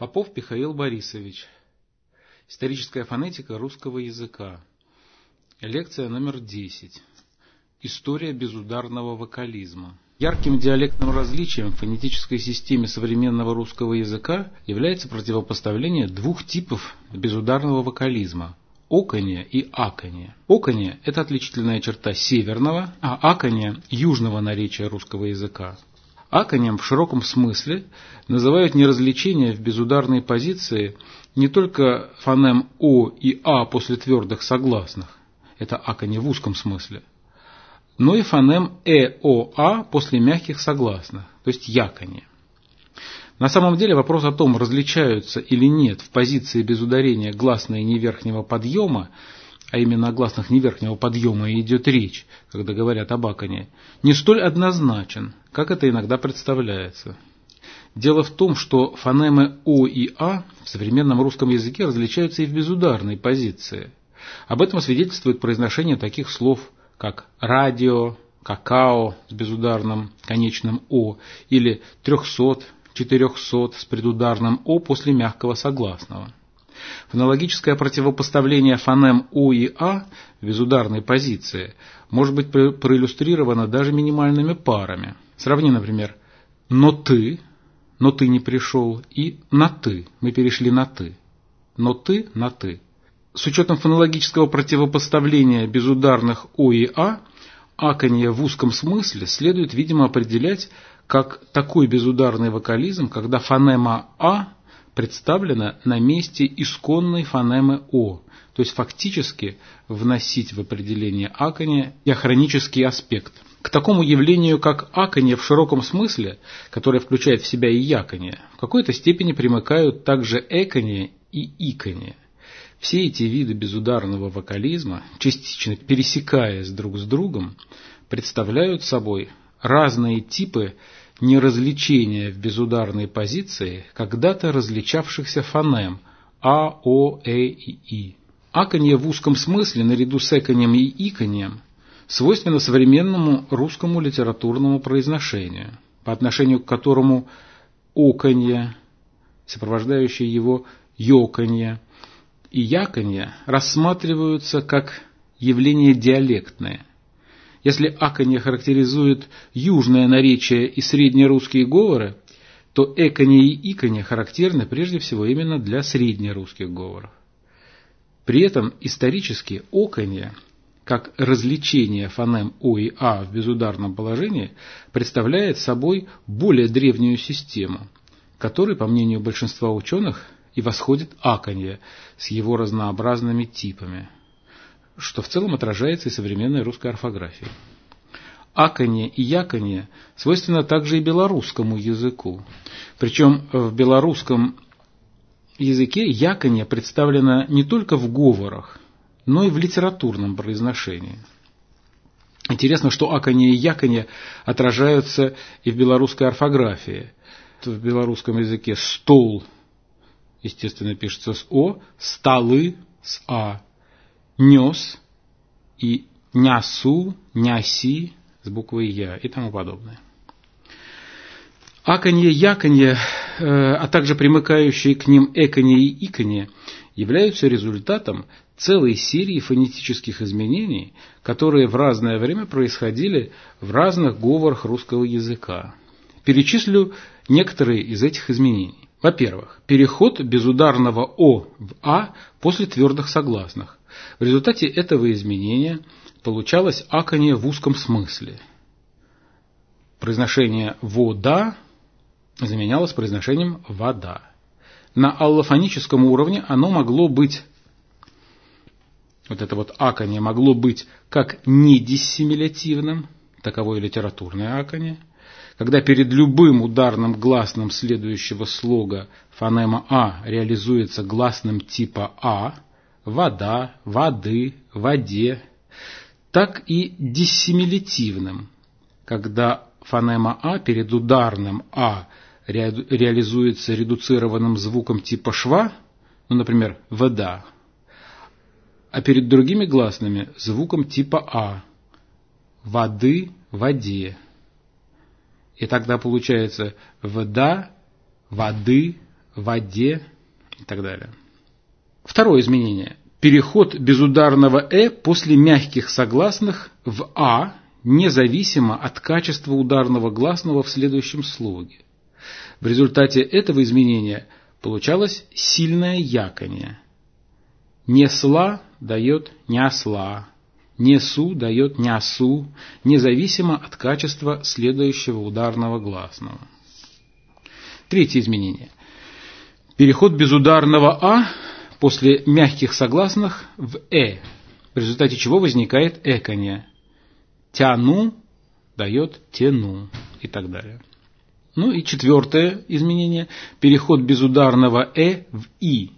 Попов Михаил Борисович. Историческая фонетика русского языка. Лекция номер 10. История безударного вокализма. Ярким диалектным различием в фонетической системе современного русского языка является противопоставление двух типов безударного вокализма – оконье и аконье. Оконье – это отличительная черта северного, а аконье – южного наречия русского языка. Аконем в широком смысле называют неразвлечение в безударной позиции не только фонем О и А после твердых согласных, это аконе в узком смысле, но и фонем ЭОА после мягких согласных, то есть яконе. На самом деле вопрос о том, различаются или нет в позиции без ударения гласные неверхнего подъема а именно о гласных неверхнего подъема идет речь, когда говорят об аконе, не столь однозначен, как это иногда представляется. Дело в том, что фонемы О и А в современном русском языке различаются и в безударной позиции. Об этом свидетельствует произношение таких слов, как радио, какао с безударным конечным О или трехсот, четырехсот с предударным О после мягкого согласного. Фонологическое противопоставление фонем У и А безударной позиции может быть проиллюстрировано даже минимальными парами. Сравни, например, «но ты», «но ты не пришел» и «на ты», мы перешли на «ты», «но ты» на «ты». С учетом фонологического противопоставления безударных О и А, аканье в узком смысле следует, видимо, определять как такой безударный вокализм, когда фонема А представлена на месте исконной фонемы О, то есть фактически вносить в определение акония диахронический аспект. К такому явлению, как аконие в широком смысле, которое включает в себя и яконие, в какой-то степени примыкают также эконие и иконие. Все эти виды безударного вокализма, частично пересекаясь друг с другом, представляют собой разные типы неразвлечения в безударной позиции когда-то различавшихся фонем А, О, Э и И. Аконье в узком смысле, наряду с эконем и иконьем, свойственно современному русскому литературному произношению, по отношению к которому оконье, сопровождающее его ёканье и яконье рассматриваются как явление диалектное, если аконье характеризует южное наречие и среднерусские говоры, то эконье и иконье характерны прежде всего именно для среднерусских говоров. При этом исторически оконье, как развлечение фонем О и А в безударном положении, представляет собой более древнюю систему, которой, по мнению большинства ученых, и восходит аконье с его разнообразными типами – что в целом отражается и современной русской орфографии. Аконье и яконье свойственно также и белорусскому языку. Причем в белорусском языке яконье представлено не только в говорах, но и в литературном произношении. Интересно, что аконье и яконье отражаются и в белорусской орфографии. В белорусском языке стол, естественно, пишется с О, столы с А, нес и нясу, няси с буквой Я и тому подобное. Аконье, яконье, э, а также примыкающие к ним эконье и иконье являются результатом целой серии фонетических изменений, которые в разное время происходили в разных говорах русского языка. Перечислю некоторые из этих изменений. Во-первых, переход безударного О в А после твердых согласных, в результате этого изменения получалось аконье в узком смысле. Произношение «вода» заменялось произношением «вода». На аллофоническом уровне оно могло быть, вот это вот аконье могло быть как недиссимилятивным, таковое литературное аконье, когда перед любым ударным гласным следующего слога фонема А реализуется гласным типа А – вода, воды, воде, так и диссимилятивным, когда фонема А перед ударным А реализуется редуцированным звуком типа шва, ну, например, вода, а перед другими гласными звуком типа А, воды, воде. И тогда получается вода, воды, воде и так далее. Второе изменение. Переход безударного «э» после мягких согласных в «а» независимо от качества ударного гласного в следующем слоге. В результате этого изменения получалось сильное яконье. «Несла» дает «нясла», «несу» дает «нясу», независимо от качества следующего ударного гласного. Третье изменение. Переход безударного «а» после мягких согласных в «э», в результате чего возникает эконье. «Тяну» дает «тену» и так далее. Ну и четвертое изменение – переход безударного «э» в «и».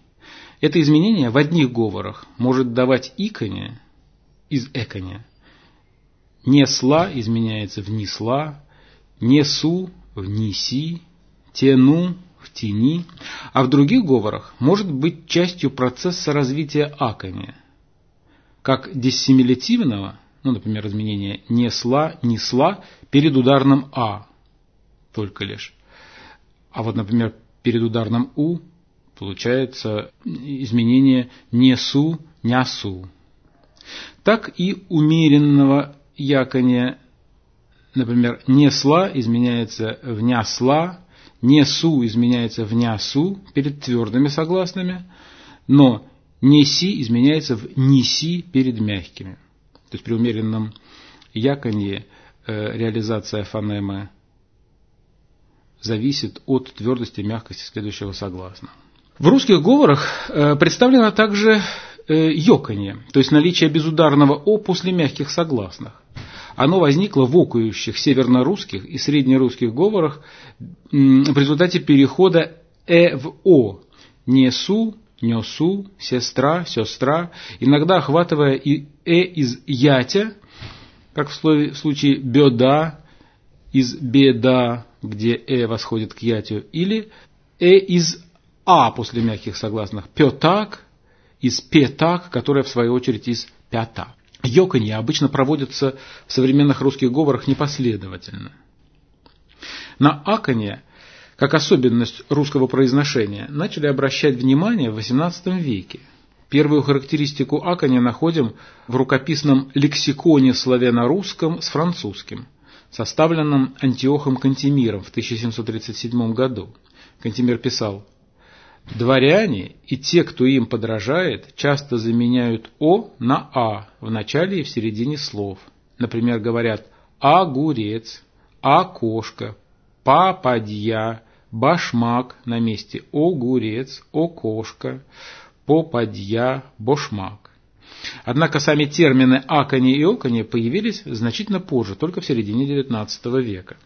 Это изменение в одних говорах может давать иконе из эконя. «Несла» изменяется в «несла», «несу» в «неси», «тену» в тени, а в других говорах может быть частью процесса развития акония, как диссимилятивного, ну, например, изменение «несла», «несла» перед ударным «а» только лишь. А вот, например, перед ударным «у» получается изменение «несу», «нясу». Так и умеренного якония, например, «несла» изменяется в «нясла», Несу изменяется в нясу перед твердыми согласными, но неси изменяется в неси перед мягкими. То есть при умеренном яконье э, реализация фонемы зависит от твердости и мягкости следующего согласного. В русских говорах э, представлено также э, йоканье, то есть наличие безударного «о» после мягких согласных. Оно возникло в окующих северно-русских и среднерусских говорах в результате перехода «э» в «о». «Несу», «несу», «сестра», «сестра», иногда охватывая и «э» из «ятя», как в случае «беда», из «беда», где «э» восходит к «ятю», или «э» из «а» после мягких согласных, «петак», из «петак», которая в свою очередь из «пята». Йоканье обычно проводится в современных русских говорах непоследовательно. На аканье, как особенность русского произношения, начали обращать внимание в XVIII веке. Первую характеристику аканья находим в рукописном лексиконе славяно-русском с французским, составленном Антиохом Кантемиром в 1737 году. Кантемир писал Дворяне и те, кто им подражает, часто заменяют «о» на «а» в начале и в середине слов. Например, говорят «огурец», «окошко», «попадья», «башмак» на месте «огурец», «окошко», «попадья», «бошмак». Однако сами термины «акони» и «окони» появились значительно позже, только в середине XIX века.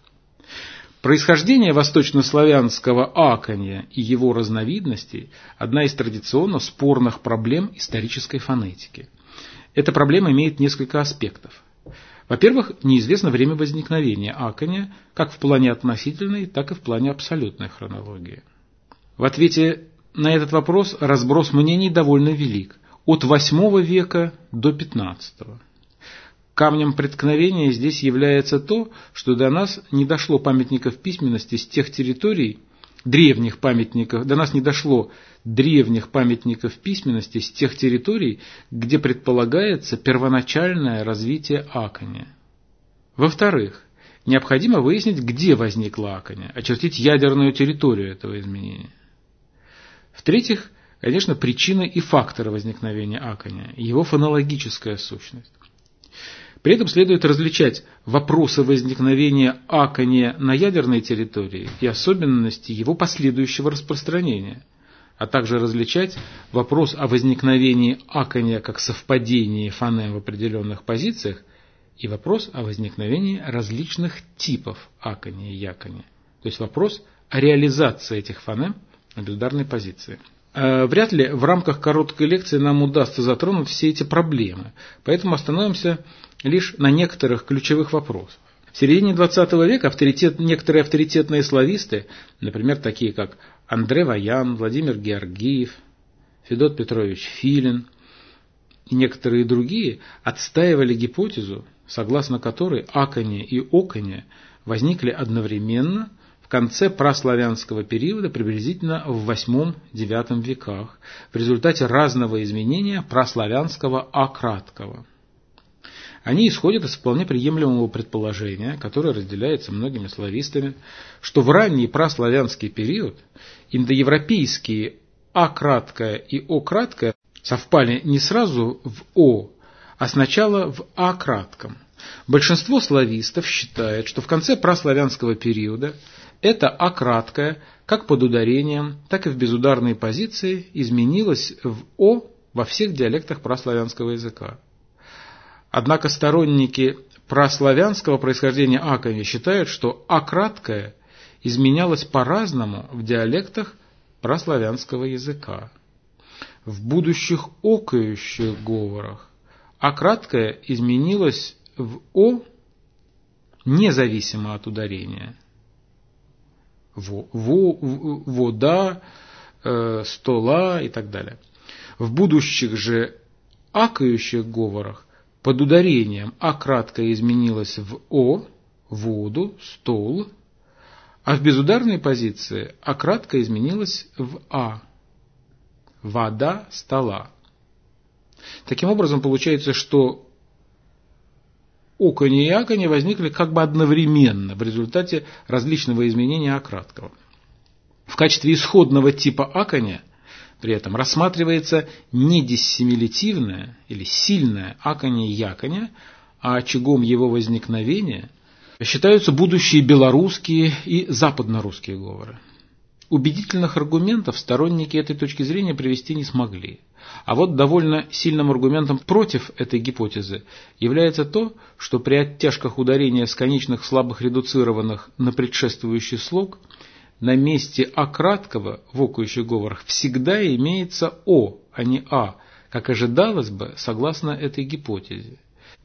Происхождение восточнославянского аканья и его разновидностей – одна из традиционно спорных проблем исторической фонетики. Эта проблема имеет несколько аспектов. Во-первых, неизвестно время возникновения аконя как в плане относительной, так и в плане абсолютной хронологии. В ответе на этот вопрос разброс мнений довольно велик – от VIII века до XV. Камнем преткновения здесь является то, что до нас не дошло памятников письменности с тех территорий, древних памятников, до нас не дошло древних памятников письменности с тех территорий, где предполагается первоначальное развитие Аконя. Во-вторых, необходимо выяснить, где возникла Аконя, очертить ядерную территорию этого изменения. В-третьих, конечно, причины и факторы возникновения Аконя, его фонологическая сущность. При этом следует различать вопросы возникновения акония на ядерной территории и особенности его последующего распространения, а также различать вопрос о возникновении акония как совпадении фонем в определенных позициях и вопрос о возникновении различных типов акония и якония, то есть вопрос о реализации этих фонем на безударной позиции. Э, вряд ли в рамках короткой лекции нам удастся затронуть все эти проблемы, поэтому остановимся лишь на некоторых ключевых вопросах. В середине XX века авторитет, некоторые авторитетные слависты, например, такие как Андре Ваян, Владимир Георгиев, Федот Петрович Филин и некоторые другие, отстаивали гипотезу, согласно которой аконе и оконе возникли одновременно в конце праславянского периода, приблизительно в VIII-IX веках, в результате разного изменения праславянского а. Они исходят из вполне приемлемого предположения, которое разделяется многими славистами, что в ранний праславянский период индоевропейские а краткое и о краткое совпали не сразу в о, а сначала в а кратком. Большинство славистов считает, что в конце праславянского периода это «а» краткое, как под ударением, так и в безударной позиции, изменилось в «о» во всех диалектах праславянского языка. Однако сторонники праславянского происхождения акони считают, что «а» краткое изменялось по-разному в диалектах праславянского языка. В будущих окающих говорах «а» краткое изменилось в «о» независимо от ударения – вода, э, стола и так далее. В будущих же акающих говорах под ударением а кратко изменилось в о, воду, стол, а в безударной позиции а кратко изменилось в а, вода, стола. Таким образом, получается, что окони и акони возникли как бы одновременно в результате различного изменения ократкова. В качестве исходного типа аконя при этом рассматривается не диссимилятивное или сильное яконя, а очагом его возникновения считаются будущие белорусские и западнорусские говоры. Убедительных аргументов сторонники этой точки зрения привести не смогли. А вот довольно сильным аргументом против этой гипотезы является то, что при оттяжках ударения с конечных слабых редуцированных на предшествующий слог на месте А краткого в окующих говорах всегда имеется О, а не А, как ожидалось бы согласно этой гипотезе.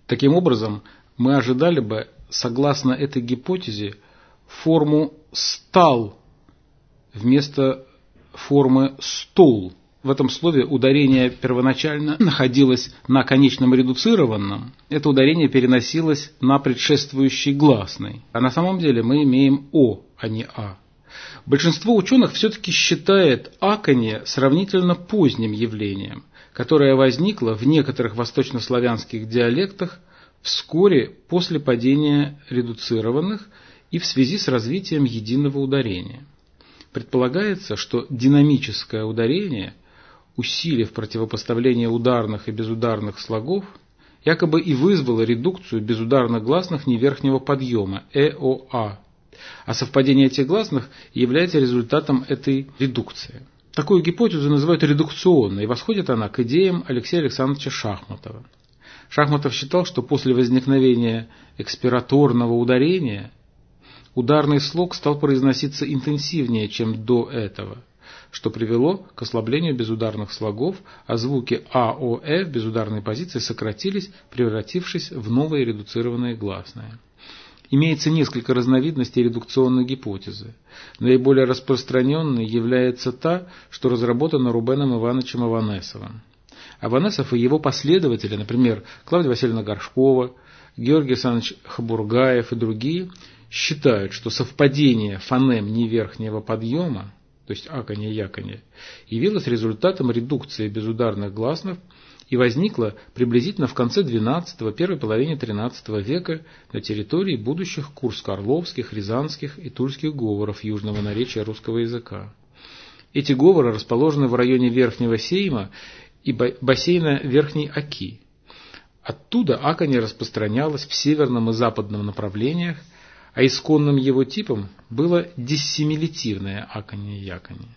Таким образом, мы ожидали бы, согласно этой гипотезе, форму «стал» вместо формы «стул», в этом слове ударение первоначально находилось на конечном редуцированном, это ударение переносилось на предшествующий гласный. А на самом деле мы имеем О, а не А. Большинство ученых все-таки считает аконье сравнительно поздним явлением, которое возникло в некоторых восточнославянских диалектах вскоре после падения редуцированных и в связи с развитием единого ударения. Предполагается, что динамическое ударение усилив противопоставление ударных и безударных слогов, якобы и вызвало редукцию безударных гласных неверхнего подъема ЭОА, а совпадение этих гласных является результатом этой редукции. Такую гипотезу называют редукционной, и восходит она к идеям Алексея Александровича Шахматова. Шахматов считал, что после возникновения экспираторного ударения ударный слог стал произноситься интенсивнее, чем до этого – что привело к ослаблению безударных слогов, а звуки А, О, Э в безударной позиции сократились, превратившись в новые редуцированные гласные. Имеется несколько разновидностей редукционной гипотезы. Наиболее распространенной является та, что разработана Рубеном Ивановичем Аванесовым. Аванесов и его последователи, например, Клавдия Васильевна Горшкова, Георгий Александрович Хабургаев и другие, считают, что совпадение фонем неверхнего подъема то есть аканье, яконье, явилось результатом редукции безударных гласных и возникла приблизительно в конце XII – первой половине XIII века на территории будущих курско-орловских, рязанских и тульских говоров южного наречия русского языка. Эти говоры расположены в районе Верхнего Сейма и бассейна Верхней Оки. Оттуда аконье распространялось в северном и западном направлениях а исконным его типом было диссимилятивное аконье-яконье.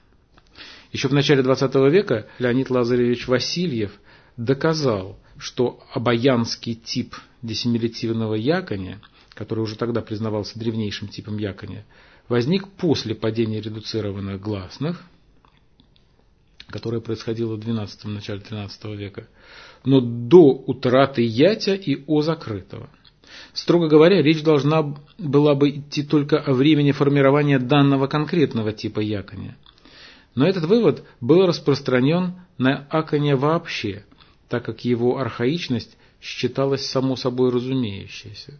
Еще в начале XX века Леонид Лазаревич Васильев доказал, что обаянский тип диссимилятивного яконя, который уже тогда признавался древнейшим типом яконя, возник после падения редуцированных гласных, которое происходило в XII начале XIII века, но до утраты ятя и о закрытого – Строго говоря, речь должна была бы идти только о времени формирования данного конкретного типа яконя. Но этот вывод был распространен на аконя вообще, так как его архаичность считалась само собой разумеющейся.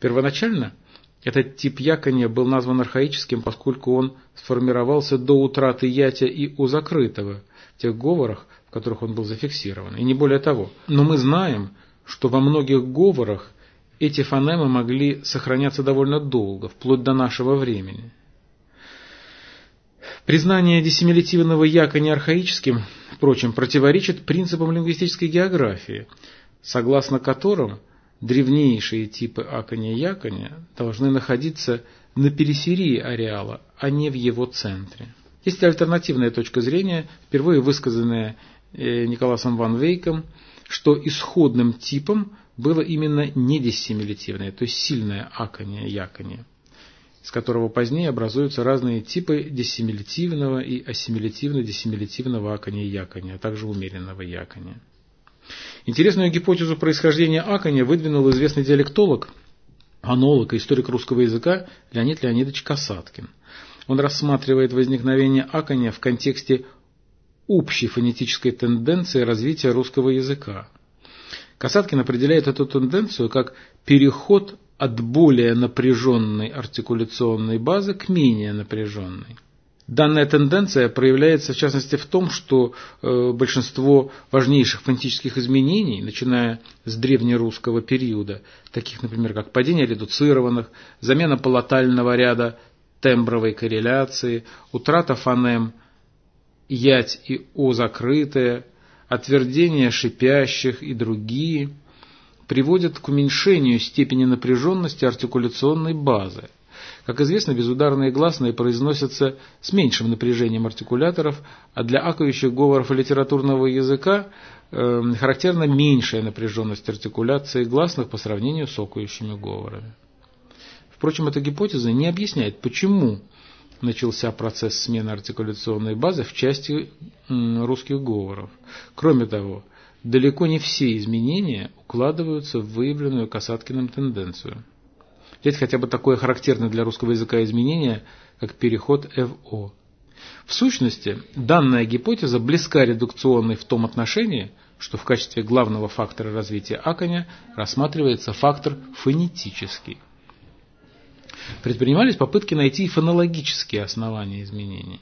Первоначально Этот тип якония был назван архаическим, поскольку он сформировался до утраты ятя и у закрытого в тех говорах, в которых он был зафиксирован, и не более того. Но мы знаем, что во многих говорах эти фонемы могли сохраняться довольно долго, вплоть до нашего времени. Признание диссимилятивного яконя архаическим, впрочем, противоречит принципам лингвистической географии, согласно которым древнейшие типы аконя-яконя должны находиться на периферии ареала, а не в его центре. Есть альтернативная точка зрения, впервые высказанная э, Николасом Ван Вейком, что исходным типом было именно недиссимилятивное, то есть сильное аконие-яконие, из которого позднее образуются разные типы диссимилятивного и ассимилятивно-диссимилятивного акония-якония, а также умеренного якония. Интересную гипотезу происхождения акония выдвинул известный диалектолог, анолог и историк русского языка Леонид Леонидович Касаткин. Он рассматривает возникновение акония в контексте общей фонетической тенденции развития русского языка. Касаткин определяет эту тенденцию как переход от более напряженной артикуляционной базы к менее напряженной. Данная тенденция проявляется в частности в том, что э, большинство важнейших фонетических изменений, начиная с древнерусского периода, таких, например, как падение редуцированных, замена полотального ряда тембровой корреляции, утрата фонем ять и о закрытые, отвердение шипящих и другие, приводят к уменьшению степени напряженности артикуляционной базы – как известно, безударные гласные произносятся с меньшим напряжением артикуляторов, а для акающих говоров литературного языка э, характерна меньшая напряженность артикуляции гласных по сравнению с окающими говорами. Впрочем, эта гипотеза не объясняет, почему начался процесс смены артикуляционной базы в части русских говоров. Кроме того, далеко не все изменения укладываются в выявленную Касаткиным тенденцию. Взять хотя бы такое характерное для русского языка изменение, как переход ФО. В сущности, данная гипотеза близка редукционной в том отношении, что в качестве главного фактора развития аконя рассматривается фактор фонетический. Предпринимались попытки найти фонологические основания изменений.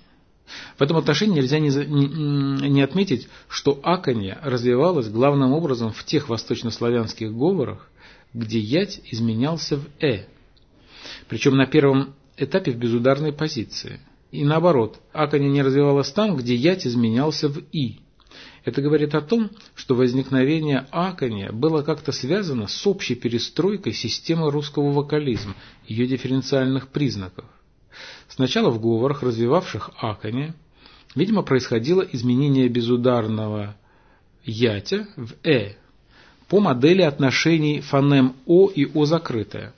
В этом отношении нельзя не, отметить, что аконье развивалось главным образом в тех восточнославянских говорах, где ять изменялся в «э», причем на первом этапе в безударной позиции. И наоборот, аконя не развивалась там, где ять изменялся в «и». Это говорит о том, что возникновение акония было как-то связано с общей перестройкой системы русского вокализма, ее дифференциальных признаков. Сначала в говорах, развивавших акония, видимо, происходило изменение безударного ятя в «э», по модели отношений фонем О и О закрытое.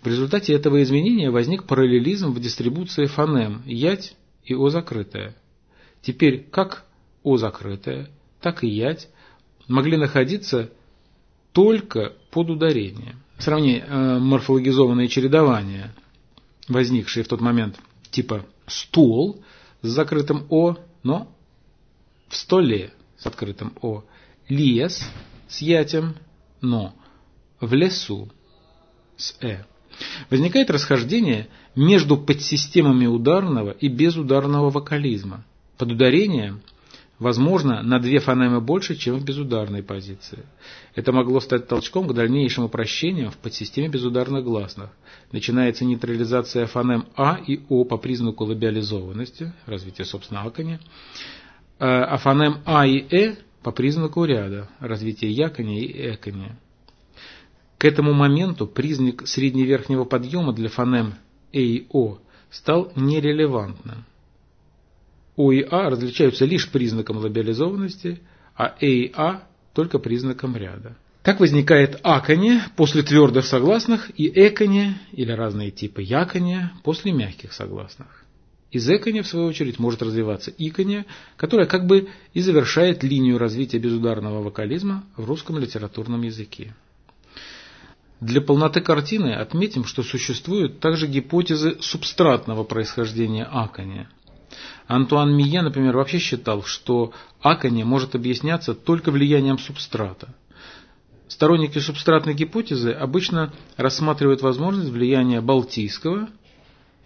В результате этого изменения возник параллелизм в дистрибуции фонем ять и О закрытое. Теперь как О закрытое, так и ять могли находиться только под ударением. Сравни э, морфологизованные чередования, возникшие в тот момент типа стол с закрытым О, но в столе с открытым О, лес с ятем, но в лесу с э. Возникает расхождение между подсистемами ударного и безударного вокализма. Под ударением возможно на две фонемы больше, чем в безударной позиции. Это могло стать толчком к дальнейшим упрощениям в подсистеме безударных гласных. Начинается нейтрализация фонем А и О по признаку лабиализованности, развитие собственно аконя, а фонем А и Э по признаку ряда развития яконя и эконя. К этому моменту признак средневерхнего подъема для фонем «э» и «о» стал нерелевантным. «О» и «а» различаются лишь признаком лабиализованности, а «э» и «а» только признаком ряда. Так возникает аконе после твердых согласных и эконе или разные типы яконя после мягких согласных. Из эконя, в свою очередь, может развиваться иконя, которая как бы и завершает линию развития безударного вокализма в русском литературном языке. Для полноты картины отметим, что существуют также гипотезы субстратного происхождения акония. Антуан Мие, например, вообще считал, что акония может объясняться только влиянием субстрата. сторонники субстратной гипотезы обычно рассматривают возможность влияния балтийского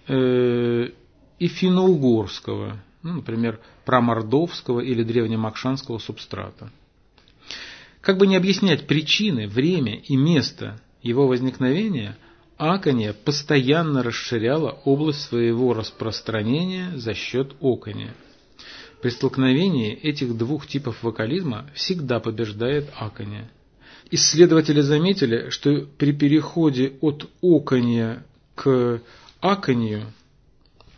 э, и финно-угорского, ну, например, промордовского или древнемакшанского субстрата. Как бы не объяснять причины, время и место его возникновения, аконье постоянно расширяло область своего распространения за счет окония. При столкновении этих двух типов вокализма всегда побеждает аконье. Исследователи заметили, что при переходе от окония к аконию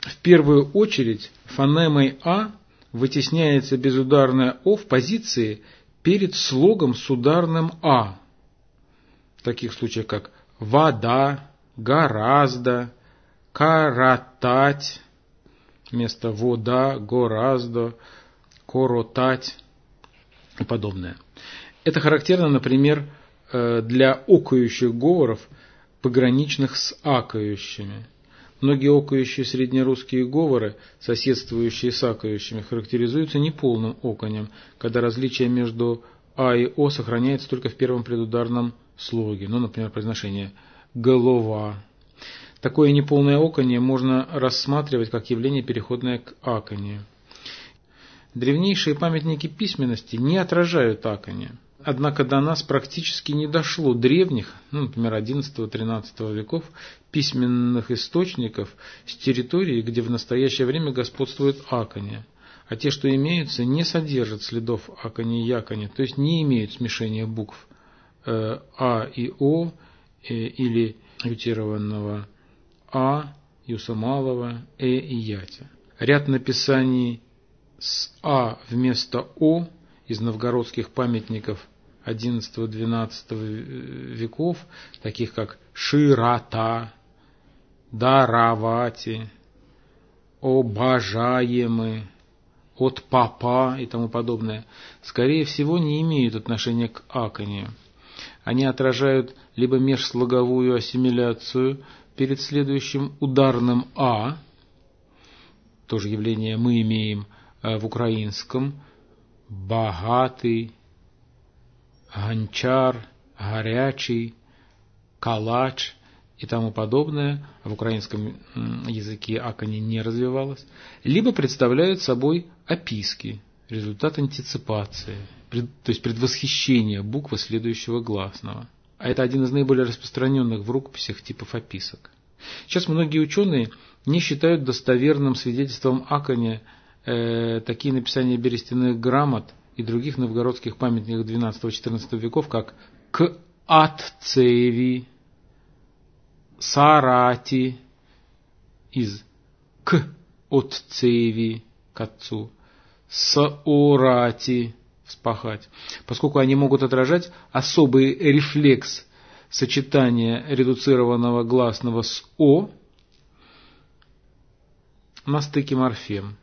в первую очередь фонемой А вытесняется безударное О в позиции перед слогом с ударным А. В таких случаях, как вода, гораздо, коротать, вместо вода, гораздо, коротать и подобное. Это характерно, например, э, для окающих говоров, пограничных с акающими. Многие окающие среднерусские говоры, соседствующие с акающими, характеризуются неполным оконем, когда различие между А и О сохраняется только в первом предударном слоге, ну, например, произношение «голова». Такое неполное оконье можно рассматривать как явление, переходное к аконию. Древнейшие памятники письменности не отражают аконье. Однако до нас практически не дошло древних, ну, например, XI-XIII веков, письменных источников с территории, где в настоящее время господствует акония. А те, что имеются, не содержат следов акони и якони, то есть не имеют смешения букв э, А и О или ютированного А, Юсамалова, Э и Ятя. Ряд написаний с А вместо О из новгородских памятников XI-XII веков, таких как Широта, Даравати, Обожаемы, от папа и тому подобное, скорее всего, не имеют отношения к аконию. Они отражают либо межслоговую ассимиляцию перед следующим ударным «а», тоже явление мы имеем э, в украинском, богатый, гончар, горячий, калач и тому подобное, в украинском языке акони не развивалось, либо представляют собой описки, результат антиципации, то есть предвосхищение буквы следующего гласного. А это один из наиболее распространенных в рукописях типов описок. Сейчас многие ученые не считают достоверным свидетельством аконя э, такие написания берестяных грамот и других новгородских памятников XII-XIV веков, как к Атцеви, Сарати, из к Отцеви, к отцу, Саорати, вспахать, поскольку они могут отражать особый рефлекс сочетания редуцированного гласного с О на стыке морфем.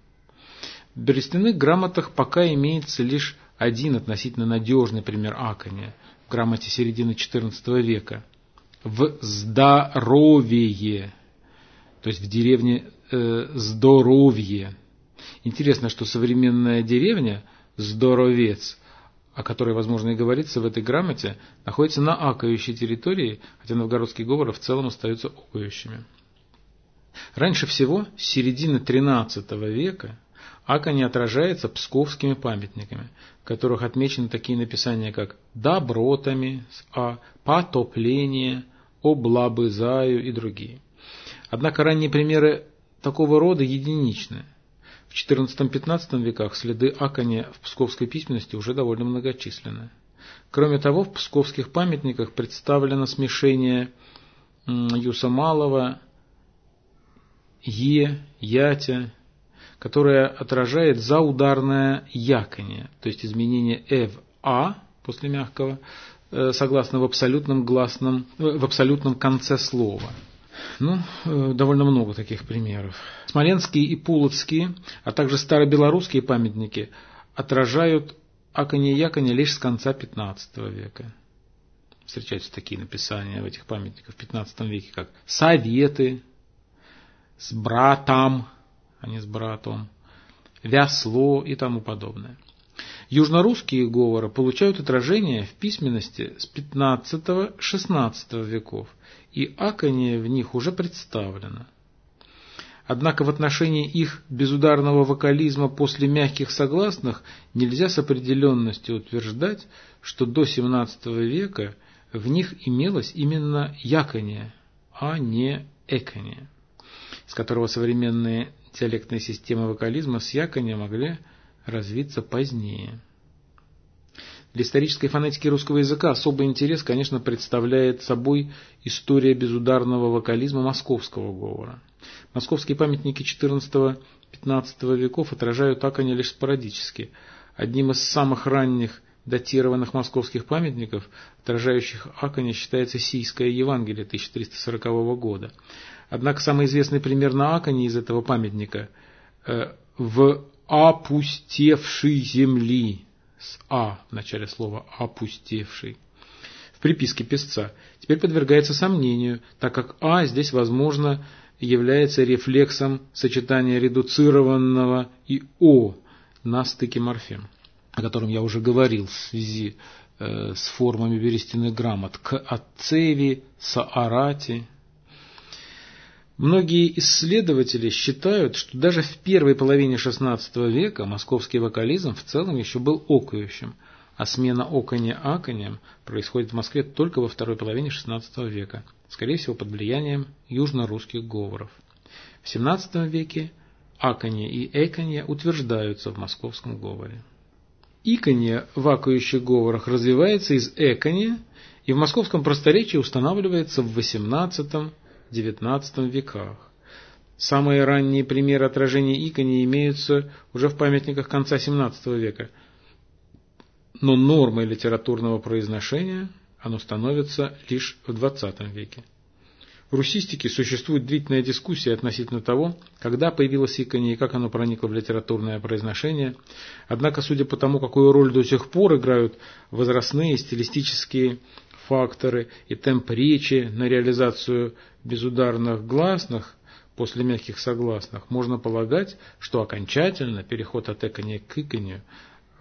В берестяных грамотах пока имеется лишь один относительно надежный пример акония в грамоте середины XIV века. В здоровье, то есть в деревне э, здоровье. Интересно, что современная деревня Здоровец, о которой, возможно, и говорится в этой грамоте, находится на акающей территории, хотя новгородские говоры в целом остаются окающими. Раньше всего, с середины XIII века, Ака не отражается псковскими памятниками, в которых отмечены такие написания, как «добротами» «а», «потопление», «облабызаю» и другие. Однако ранние примеры такого рода единичны. В XIV-XV веках следы Аконя в псковской письменности уже довольно многочисленны. Кроме того, в псковских памятниках представлено смешение Юса Малого, Е, Ятя, которое отражает заударное яконие, то есть изменение «э» в «а» после мягкого, э, согласно в абсолютном гласном, в абсолютном конце слова. Ну, э, довольно много таких примеров. Смоленские и Пуловские, а также старобелорусские памятники отражают аконе и яконе лишь с конца XV века. Встречаются такие написания в этих памятниках в XV веке, как «советы», «с братом», а не с братом, вясло и тому подобное. Южнорусские говоры получают отражение в письменности с XV-XVI веков, и аконие в них уже представлено. Однако в отношении их безударного вокализма после мягких согласных нельзя с определенностью утверждать, что до XVII века в них имелось именно яконие, а не эконие, с которого современные диалектные системы вокализма с якония могли развиться позднее. Для исторической фонетики русского языка особый интерес, конечно, представляет собой история безударного вокализма московского говора. Московские памятники XIV-XV веков отражают аконе лишь спорадически. Одним из самых ранних датированных московских памятников, отражающих аконе, считается Сийское Евангелие 1340 года. Однако самый известный пример на аконе из этого памятника э, в «опустевшей земли» с «а» в начале слова «опустевший» в приписке песца, теперь подвергается сомнению, так как «а» здесь, возможно, является рефлексом сочетания редуцированного и «о» на стыке морфем, о котором я уже говорил в связи э, с формами берестяных грамот. К Ацеви, Саарати Многие исследователи считают, что даже в первой половине XVI века московский вокализм в целом еще был окающим, а смена оконя аконем происходит в Москве только во второй половине XVI века, скорее всего под влиянием южно-русских говоров. В XVII веке аконье и эконье утверждаются в московском говоре. Иконье в акающих говорах развивается из эконья и в московском просторечии устанавливается в XVIII XIX веках. Самые ранние примеры отражения икони имеются уже в памятниках конца XVII века. Но нормой литературного произношения оно становится лишь в XX веке. В русистике существует длительная дискуссия относительно того, когда появилось иконе и как оно проникло в литературное произношение. Однако, судя по тому, какую роль до сих пор играют возрастные стилистические факторы и темп речи на реализацию безударных гласных после мягких согласных, можно полагать, что окончательно переход от экония к иконию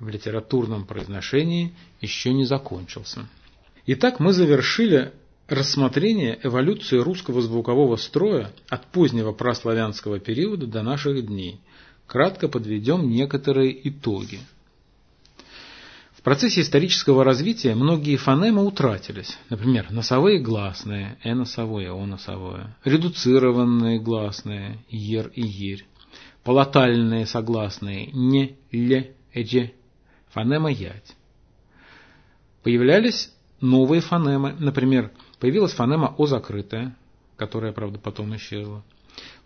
в литературном произношении еще не закончился. Итак, мы завершили рассмотрение эволюции русского звукового строя от позднего праславянского периода до наших дней. Кратко подведем некоторые итоги процессе исторического развития многие фонемы утратились. Например, носовые гласные, э носовое, о носовое, редуцированные гласные, ер и ерь, палатальные согласные, не, ле, эдже, фонема ять. Появлялись новые фонемы, например, появилась фонема о закрытая, которая, правда, потом исчезла.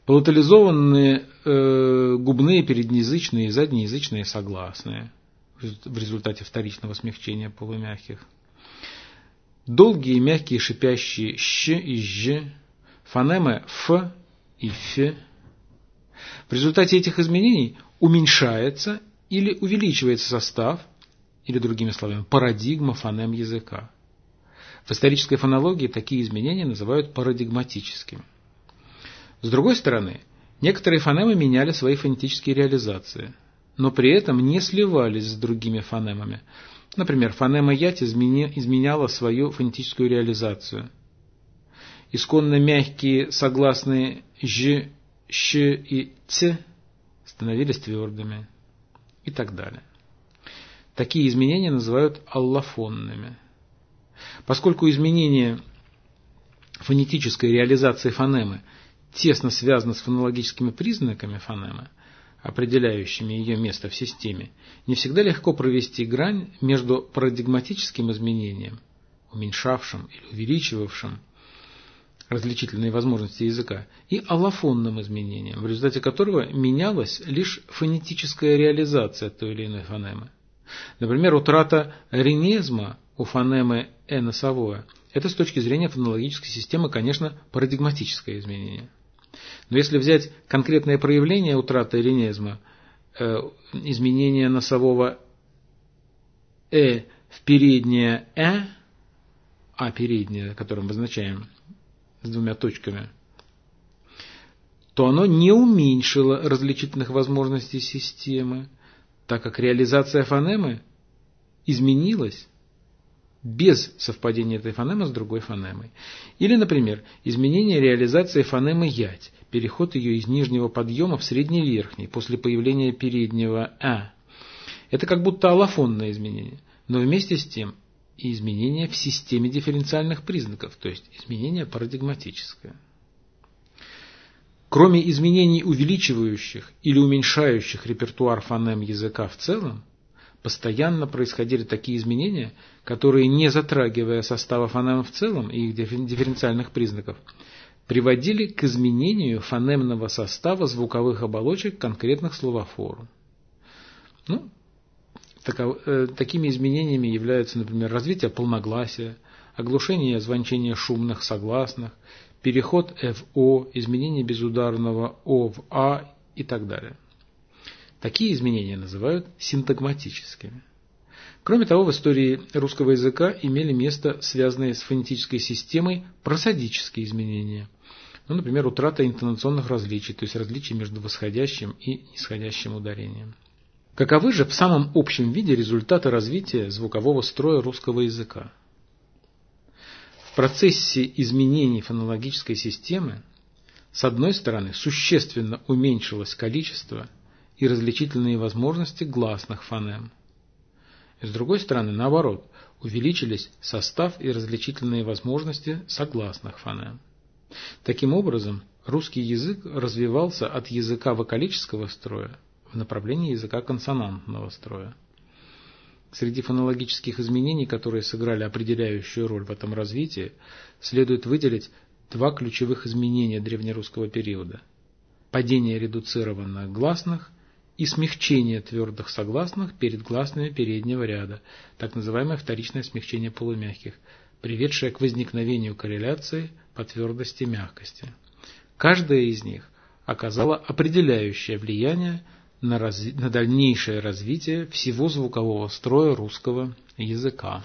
Палатализованные э, губные переднеязычные и заднеязычные согласные – в результате вторичного смягчения полумягких. Долгие мягкие шипящие щ и ж, фонемы ф и ф. В результате этих изменений уменьшается или увеличивается состав, или другими словами, парадигма фонем языка. В исторической фонологии такие изменения называют парадигматическими. С другой стороны, некоторые фонемы меняли свои фонетические реализации – но при этом не сливались с другими фонемами. Например, фонема ять изменяла свою фонетическую реализацию. Исконно мягкие согласные ж, щ и ц становились твердыми и так далее. Такие изменения называют аллофонными. Поскольку изменение фонетической реализации фонемы тесно связано с фонологическими признаками фонемы, определяющими ее место в системе, не всегда легко провести грань между парадигматическим изменением, уменьшавшим или увеличивавшим различительные возможности языка, и аллофонным изменением, в результате которого менялась лишь фонетическая реализация той или иной фонемы. Например, утрата ренезма у фонемы «э» носовое – это с точки зрения фонологической системы, конечно, парадигматическое изменение. Но если взять конкретное проявление утраты эллинизма, э, изменение носового «э» в переднее «э», а переднее, которое мы означаем с двумя точками, то оно не уменьшило различительных возможностей системы, так как реализация фонемы изменилась без совпадения этой фонемы с другой фонемой. Или, например, изменение реализации фонемы «ять», переход ее из нижнего подъема в средний верхний после появления переднего «а». Это как будто аллофонное изменение, но вместе с тем и изменение в системе дифференциальных признаков, то есть изменение парадигматическое. Кроме изменений, увеличивающих или уменьшающих репертуар фонем языка в целом, постоянно происходили такие изменения, которые, не затрагивая состава фонем в целом и их дифференциальных признаков, приводили к изменению фонемного состава звуковых оболочек конкретных словофор. Ну, таков, э, такими изменениями являются, например, развитие полногласия, оглушение и озвончение шумных согласных, переход в О, изменение безударного О в А и так далее. Такие изменения называют синтагматическими. Кроме того, в истории русского языка имели место связанные с фонетической системой просадические изменения. Ну, например, утрата интонационных различий, то есть различий между восходящим и нисходящим ударением. Каковы же в самом общем виде результаты развития звукового строя русского языка? В процессе изменений фонологической системы, с одной стороны, существенно уменьшилось количество и различительные возможности гласных фонем. И с другой стороны, наоборот, увеличились состав и различительные возможности согласных фонем. Таким образом, русский язык развивался от языка вокалического строя в направлении языка консонантного строя. Среди фонологических изменений, которые сыграли определяющую роль в этом развитии, следует выделить два ключевых изменения древнерусского периода – падение редуцированных гласных и смягчение твердых согласных перед гласными переднего ряда, так называемое вторичное смягчение полумягких, приведшее к возникновению корреляции по твердости и мягкости. Каждая из них оказала определяющее влияние на, разви... на дальнейшее развитие всего звукового строя русского языка.